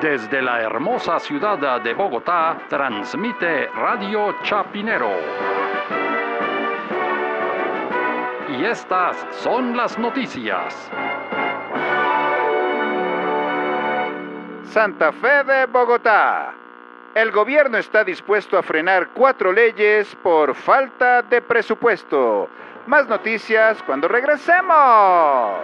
Desde la hermosa ciudad de Bogotá, transmite Radio Chapinero. Y estas son las noticias. Santa Fe de Bogotá. El gobierno está dispuesto a frenar cuatro leyes por falta de presupuesto. Más noticias cuando regresemos.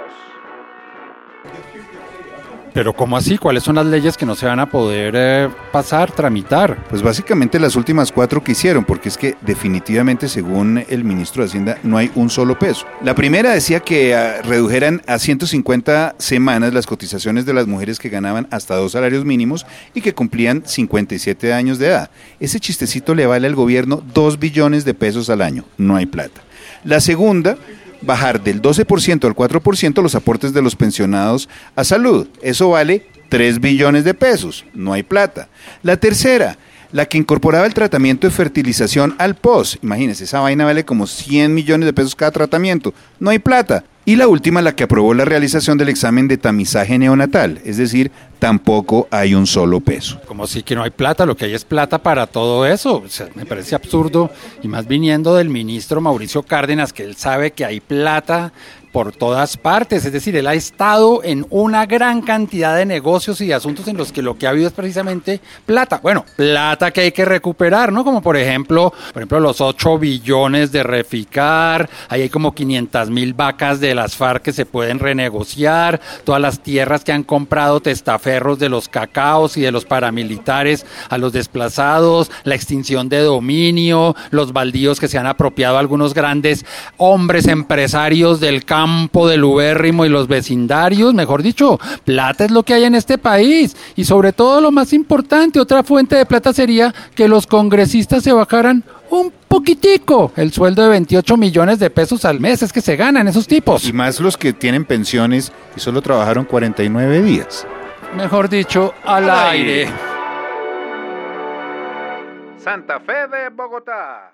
Pero ¿cómo así? ¿Cuáles son las leyes que no se van a poder eh, pasar, tramitar? Pues básicamente las últimas cuatro que hicieron, porque es que definitivamente según el ministro de Hacienda no hay un solo peso. La primera decía que ah, redujeran a 150 semanas las cotizaciones de las mujeres que ganaban hasta dos salarios mínimos y que cumplían 57 años de edad. Ese chistecito le vale al gobierno 2 billones de pesos al año. No hay plata. La segunda bajar del 12% al 4% los aportes de los pensionados a salud. Eso vale 3 billones de pesos. No hay plata. La tercera, la que incorporaba el tratamiento de fertilización al POS. Imagínense, esa vaina vale como 100 millones de pesos cada tratamiento. No hay plata. Y la última, la que aprobó la realización del examen de tamizaje neonatal, es decir, tampoco hay un solo peso. Como si que no hay plata, lo que hay es plata para todo eso. O sea, me parece absurdo, y más viniendo del ministro Mauricio Cárdenas, que él sabe que hay plata por todas partes, es decir, él ha estado en una gran cantidad de negocios y de asuntos en los que lo que ha habido es precisamente plata. Bueno, plata que hay que recuperar, ¿no? Como por ejemplo, por ejemplo, los 8 billones de reficar, ahí hay como 500 mil vacas de las FARC que se pueden renegociar, todas las tierras que han comprado testaferros de los cacaos y de los paramilitares a los desplazados, la extinción de dominio, los baldíos que se han apropiado algunos grandes hombres empresarios del campo del ubérrimo y los vecindarios, mejor dicho, plata es lo que hay en este país. Y sobre todo lo más importante, otra fuente de plata sería que los congresistas se bajaran un poquitico el sueldo de 28 millones de pesos al mes, es que se ganan esos tipos. Y más los que tienen pensiones y solo trabajaron 49 días. Mejor dicho, al, aire. Santa Fe de Bogotá.